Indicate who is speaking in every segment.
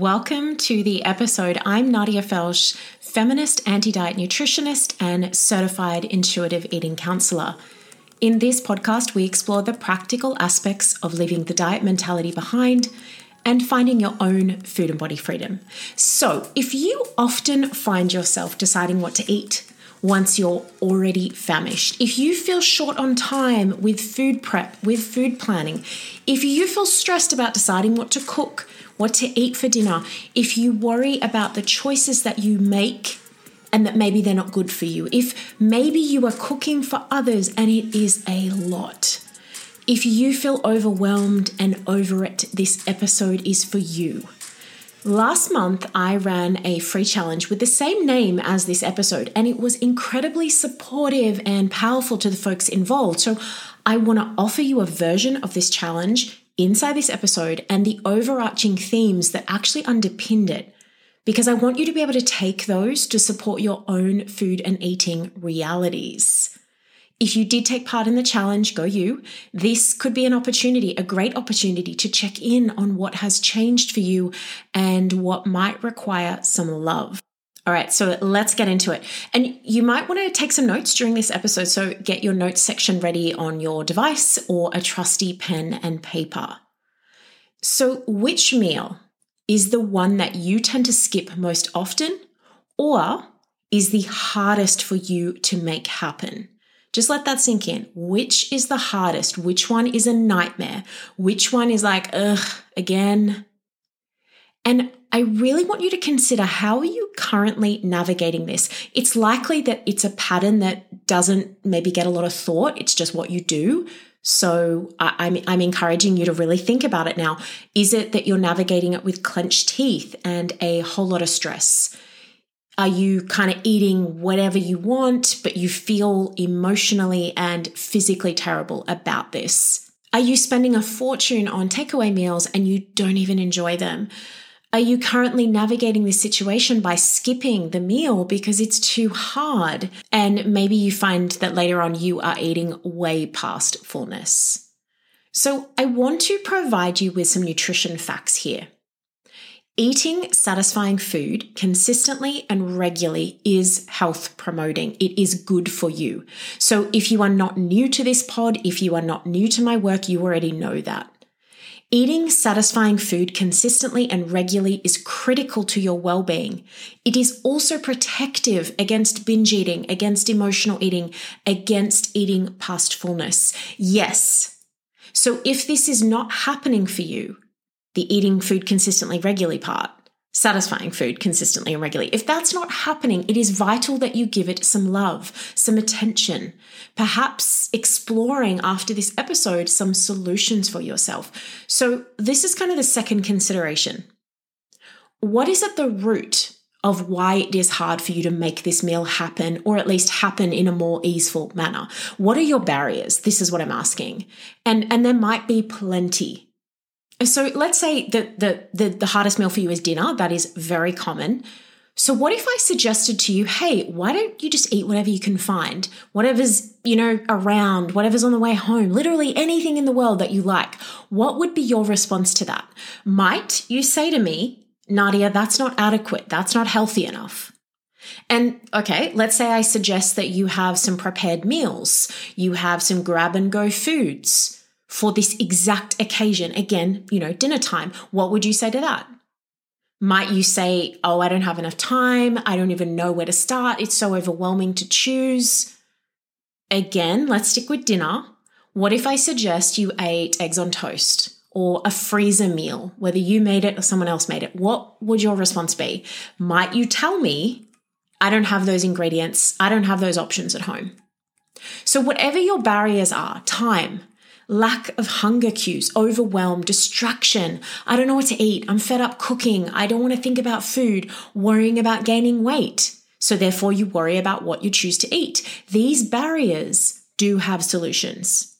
Speaker 1: Welcome to the episode. I'm Nadia Felsch, feminist, anti diet nutritionist, and certified intuitive eating counselor. In this podcast, we explore the practical aspects of leaving the diet mentality behind and finding your own food and body freedom. So, if you often find yourself deciding what to eat, once you're already famished. If you feel short on time with food prep, with food planning, if you feel stressed about deciding what to cook, what to eat for dinner, if you worry about the choices that you make and that maybe they're not good for you, if maybe you are cooking for others and it is a lot, if you feel overwhelmed and over it, this episode is for you. Last month, I ran a free challenge with the same name as this episode, and it was incredibly supportive and powerful to the folks involved. So, I want to offer you a version of this challenge inside this episode and the overarching themes that actually underpinned it. Because I want you to be able to take those to support your own food and eating realities. If you did take part in the challenge, go you. This could be an opportunity, a great opportunity to check in on what has changed for you and what might require some love. All right, so let's get into it. And you might want to take some notes during this episode. So get your notes section ready on your device or a trusty pen and paper. So, which meal is the one that you tend to skip most often or is the hardest for you to make happen? Just let that sink in. Which is the hardest? Which one is a nightmare? Which one is like, ugh, again? And I really want you to consider how are you currently navigating this? It's likely that it's a pattern that doesn't maybe get a lot of thought. It's just what you do. So I'm, I'm encouraging you to really think about it now. Is it that you're navigating it with clenched teeth and a whole lot of stress? Are you kind of eating whatever you want, but you feel emotionally and physically terrible about this? Are you spending a fortune on takeaway meals and you don't even enjoy them? Are you currently navigating this situation by skipping the meal because it's too hard? And maybe you find that later on you are eating way past fullness. So, I want to provide you with some nutrition facts here. Eating satisfying food consistently and regularly is health promoting. It is good for you. So, if you are not new to this pod, if you are not new to my work, you already know that. Eating satisfying food consistently and regularly is critical to your well being. It is also protective against binge eating, against emotional eating, against eating past fullness. Yes. So if this is not happening for you, the eating food consistently regularly part, satisfying food consistently and regularly. If that's not happening, it is vital that you give it some love, some attention, perhaps exploring after this episode some solutions for yourself. So, this is kind of the second consideration. What is at the root of why it is hard for you to make this meal happen or at least happen in a more easeful manner? What are your barriers? This is what I'm asking. And and there might be plenty so let's say that the, the, the hardest meal for you is dinner. That is very common. So what if I suggested to you, hey, why don't you just eat whatever you can find? Whatever's, you know, around, whatever's on the way home, literally anything in the world that you like. What would be your response to that? Might you say to me, Nadia, that's not adequate. That's not healthy enough. And okay, let's say I suggest that you have some prepared meals. You have some grab and go foods for this exact occasion. Again, you know, dinner time. What would you say to that? Might you say, Oh, I don't have enough time. I don't even know where to start. It's so overwhelming to choose. Again, let's stick with dinner. What if I suggest you ate eggs on toast or a freezer meal, whether you made it or someone else made it? What would your response be? Might you tell me, I don't have those ingredients, I don't have those options at home? So, whatever your barriers are time, lack of hunger cues, overwhelm, distraction. I don't know what to eat. I'm fed up cooking. I don't want to think about food, worrying about gaining weight. So therefore you worry about what you choose to eat. These barriers do have solutions.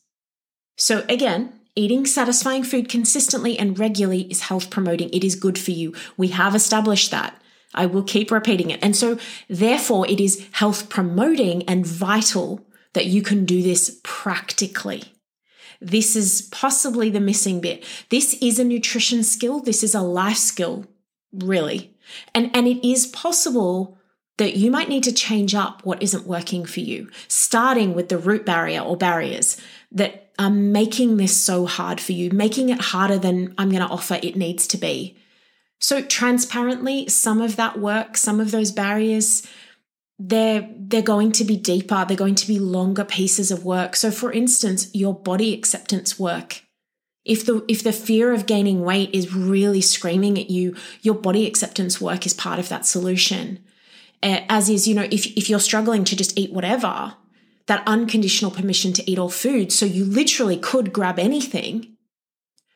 Speaker 1: So again, eating satisfying food consistently and regularly is health promoting. It is good for you. We have established that. I will keep repeating it. And so therefore it is health promoting and vital that you can do this practically. This is possibly the missing bit. This is a nutrition skill. This is a life skill. really. And, and it is possible that you might need to change up what isn't working for you, starting with the root barrier or barriers that are making this so hard for you, making it harder than I'm going to offer it needs to be. So transparently, some of that work, some of those barriers, they're they're going to be deeper, they're going to be longer pieces of work. So for instance, your body acceptance work. If the if the fear of gaining weight is really screaming at you, your body acceptance work is part of that solution. As is, you know, if if you're struggling to just eat whatever, that unconditional permission to eat all food. So you literally could grab anything,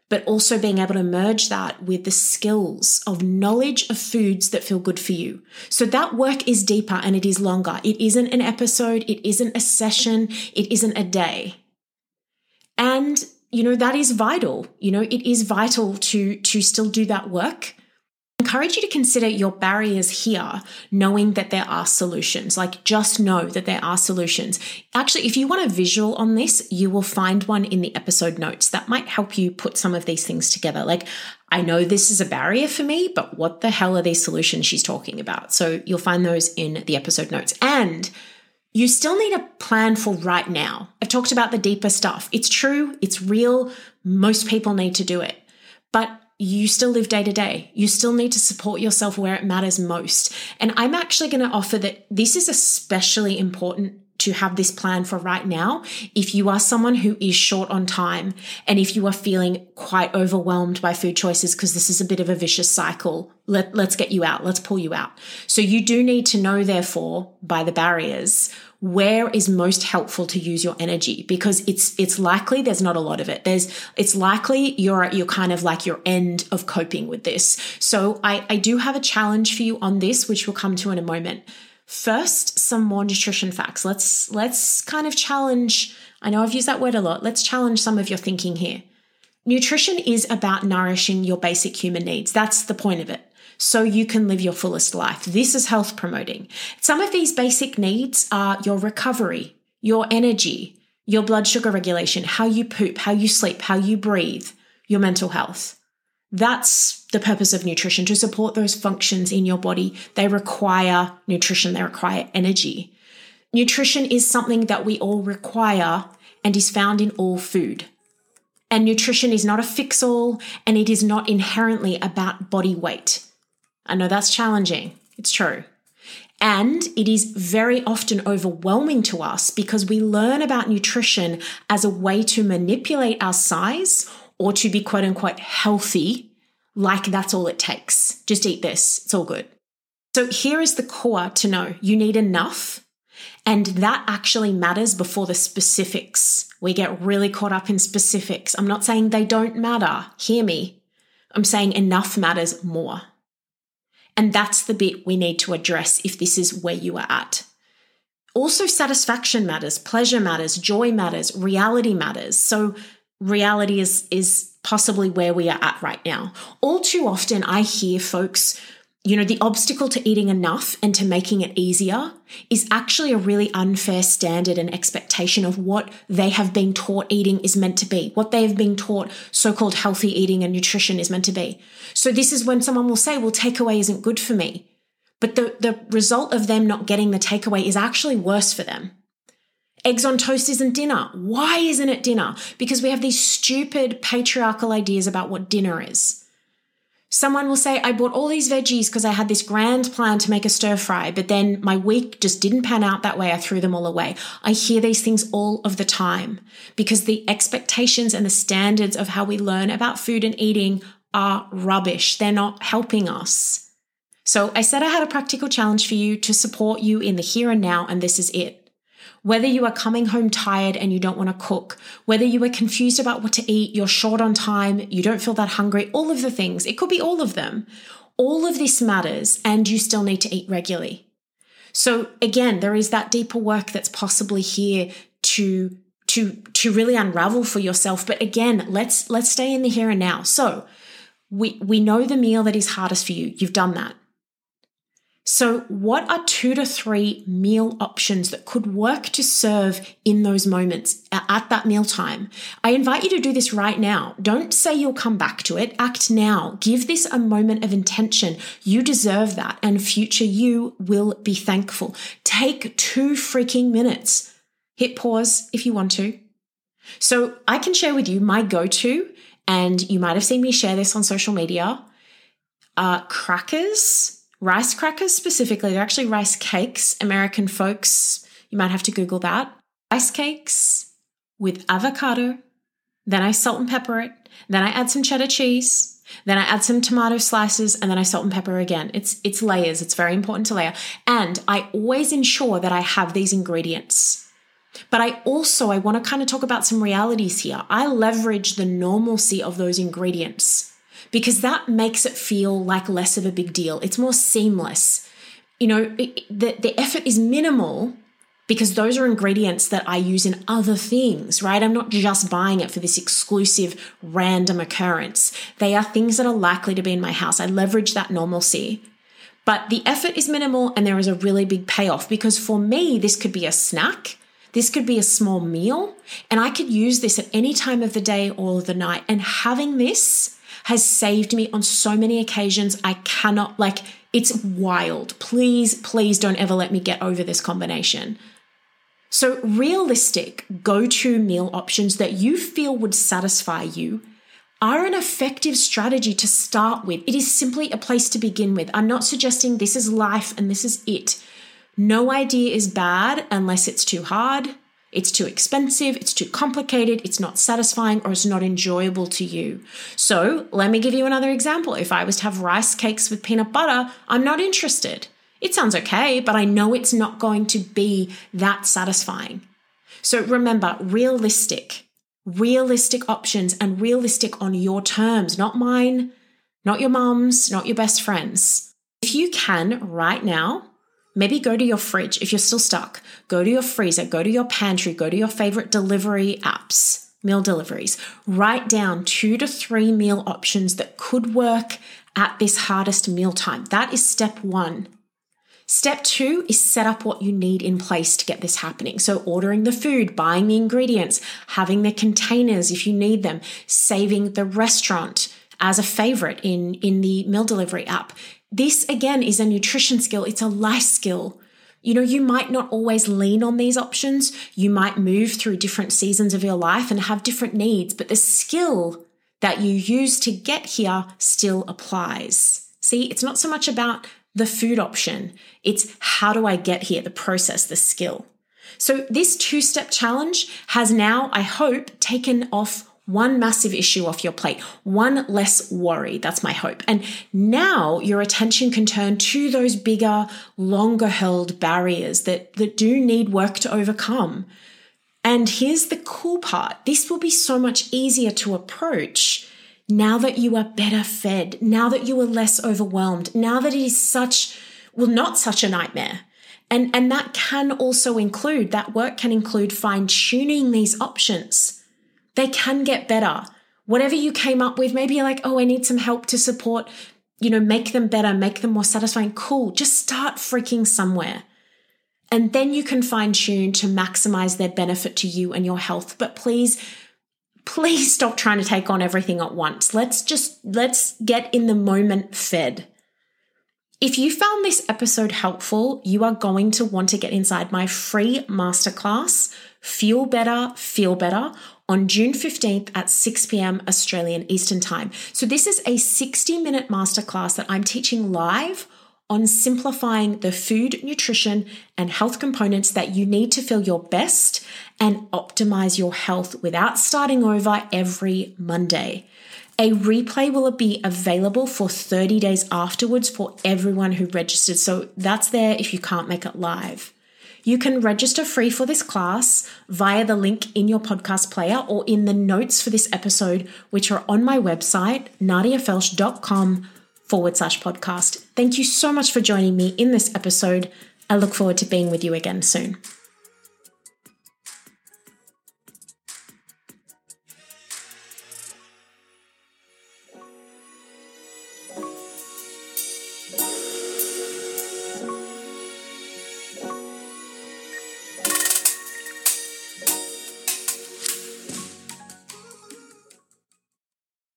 Speaker 1: but also being able to merge that with the skills of knowledge of foods that feel good for you. So that work is deeper and it is longer. It isn't an episode, it isn't a session, it isn't a day. And you know that is vital. You know, it is vital to to still do that work encourage you to consider your barriers here, knowing that there are solutions. Like, just know that there are solutions. Actually, if you want a visual on this, you will find one in the episode notes that might help you put some of these things together. Like, I know this is a barrier for me, but what the hell are these solutions she's talking about? So you'll find those in the episode notes. And you still need a plan for right now. I've talked about the deeper stuff. It's true, it's real. Most people need to do it. But you still live day to day. You still need to support yourself where it matters most. And I'm actually going to offer that this is especially important to have this plan for right now. If you are someone who is short on time and if you are feeling quite overwhelmed by food choices, because this is a bit of a vicious cycle, let, let's get you out. Let's pull you out. So you do need to know, therefore, by the barriers, where is most helpful to use your energy? Because it's it's likely there's not a lot of it. There's it's likely you're at your kind of like your end of coping with this. So i i do have a challenge for you on this which we'll come to in a moment. First some more nutrition facts. Let's let's kind of challenge i know i've used that word a lot. Let's challenge some of your thinking here. Nutrition is about nourishing your basic human needs. That's the point of it so you can live your fullest life. This is health promoting. Some of these basic needs are your recovery, your energy, your blood sugar regulation, how you poop, how you sleep, how you breathe, your mental health. That's the purpose of nutrition to support those functions in your body. They require nutrition, they require energy. Nutrition is something that we all require and is found in all food. And nutrition is not a fix all and it is not inherently about body weight. I know that's challenging. It's true. And it is very often overwhelming to us because we learn about nutrition as a way to manipulate our size or to be quote unquote healthy, like that's all it takes. Just eat this, it's all good. So here is the core to know you need enough. And that actually matters before the specifics. We get really caught up in specifics. I'm not saying they don't matter. Hear me. I'm saying enough matters more. And that's the bit we need to address if this is where you are at. Also, satisfaction matters, pleasure matters, joy matters, reality matters. So, reality is, is possibly where we are at right now. All too often, I hear folks you know, the obstacle to eating enough and to making it easier is actually a really unfair standard and expectation of what they have been taught eating is meant to be, what they have been taught so called healthy eating and nutrition is meant to be. So, this is when someone will say, well, takeaway isn't good for me. But the, the result of them not getting the takeaway is actually worse for them. Eggs on toast isn't dinner. Why isn't it dinner? Because we have these stupid patriarchal ideas about what dinner is. Someone will say, I bought all these veggies because I had this grand plan to make a stir fry, but then my week just didn't pan out that way. I threw them all away. I hear these things all of the time because the expectations and the standards of how we learn about food and eating are rubbish. They're not helping us. So I said I had a practical challenge for you to support you in the here and now, and this is it. Whether you are coming home tired and you don't want to cook, whether you are confused about what to eat, you're short on time, you don't feel that hungry, all of the things, it could be all of them. All of this matters, and you still need to eat regularly. So again, there is that deeper work that's possibly here to to to really unravel for yourself. But again, let's let's stay in the here and now. So we we know the meal that is hardest for you. You've done that. So, what are two to three meal options that could work to serve in those moments at that mealtime? I invite you to do this right now. Don't say you'll come back to it. Act now. Give this a moment of intention. You deserve that, and future you will be thankful. Take two freaking minutes. Hit pause if you want to. So, I can share with you my go to, and you might have seen me share this on social media. Uh, crackers rice crackers specifically. They're actually rice cakes. American folks, you might have to Google that. Rice cakes with avocado. Then I salt and pepper it. Then I add some cheddar cheese. Then I add some tomato slices and then I salt and pepper again. It's it's layers. It's very important to layer. And I always ensure that I have these ingredients. But I also I want to kind of talk about some realities here. I leverage the normalcy of those ingredients because that makes it feel like less of a big deal. It's more seamless. You know, the, the effort is minimal because those are ingredients that I use in other things, right? I'm not just buying it for this exclusive random occurrence. They are things that are likely to be in my house. I leverage that normalcy. But the effort is minimal and there is a really big payoff because for me, this could be a snack. This could be a small meal, and I could use this at any time of the day or the night. And having this has saved me on so many occasions. I cannot, like, it's wild. Please, please don't ever let me get over this combination. So, realistic go to meal options that you feel would satisfy you are an effective strategy to start with. It is simply a place to begin with. I'm not suggesting this is life and this is it. No idea is bad unless it's too hard, it's too expensive, it's too complicated, it's not satisfying, or it's not enjoyable to you. So, let me give you another example. If I was to have rice cakes with peanut butter, I'm not interested. It sounds okay, but I know it's not going to be that satisfying. So, remember, realistic, realistic options and realistic on your terms, not mine, not your mum's, not your best friends. If you can right now, Maybe go to your fridge if you're still stuck. Go to your freezer, go to your pantry, go to your favorite delivery apps, meal deliveries. Write down two to three meal options that could work at this hardest meal time. That is step one. Step two is set up what you need in place to get this happening. So, ordering the food, buying the ingredients, having the containers if you need them, saving the restaurant as a favorite in, in the meal delivery app, this again is a nutrition skill, it's a life skill. You know, you might not always lean on these options. You might move through different seasons of your life and have different needs, but the skill that you use to get here still applies. See, it's not so much about the food option, it's how do I get here, the process, the skill. So, this two step challenge has now, I hope, taken off one massive issue off your plate, one less worry. That's my hope. And now your attention can turn to those bigger, longer held barriers that, that do need work to overcome. And here's the cool part this will be so much easier to approach now that you are better fed, now that you are less overwhelmed, now that it is such, well, not such a nightmare. And, and that can also include, that work can include fine tuning these options they can get better. Whatever you came up with, maybe you're like, oh, I need some help to support, you know, make them better, make them more satisfying. Cool. Just start freaking somewhere. And then you can fine tune to maximize their benefit to you and your health. But please, please stop trying to take on everything at once. Let's just, let's get in the moment fed. If you found this episode helpful, you are going to want to get inside my free masterclass, Fuel Better, Feel Better, on June 15th at 6 p.m. Australian Eastern Time. So, this is a 60 minute masterclass that I'm teaching live on simplifying the food, nutrition, and health components that you need to feel your best and optimize your health without starting over every Monday. A replay will be available for 30 days afterwards for everyone who registered. So that's there if you can't make it live. You can register free for this class via the link in your podcast player or in the notes for this episode, which are on my website, nadiafelsch.com forward slash podcast. Thank you so much for joining me in this episode. I look forward to being with you again soon.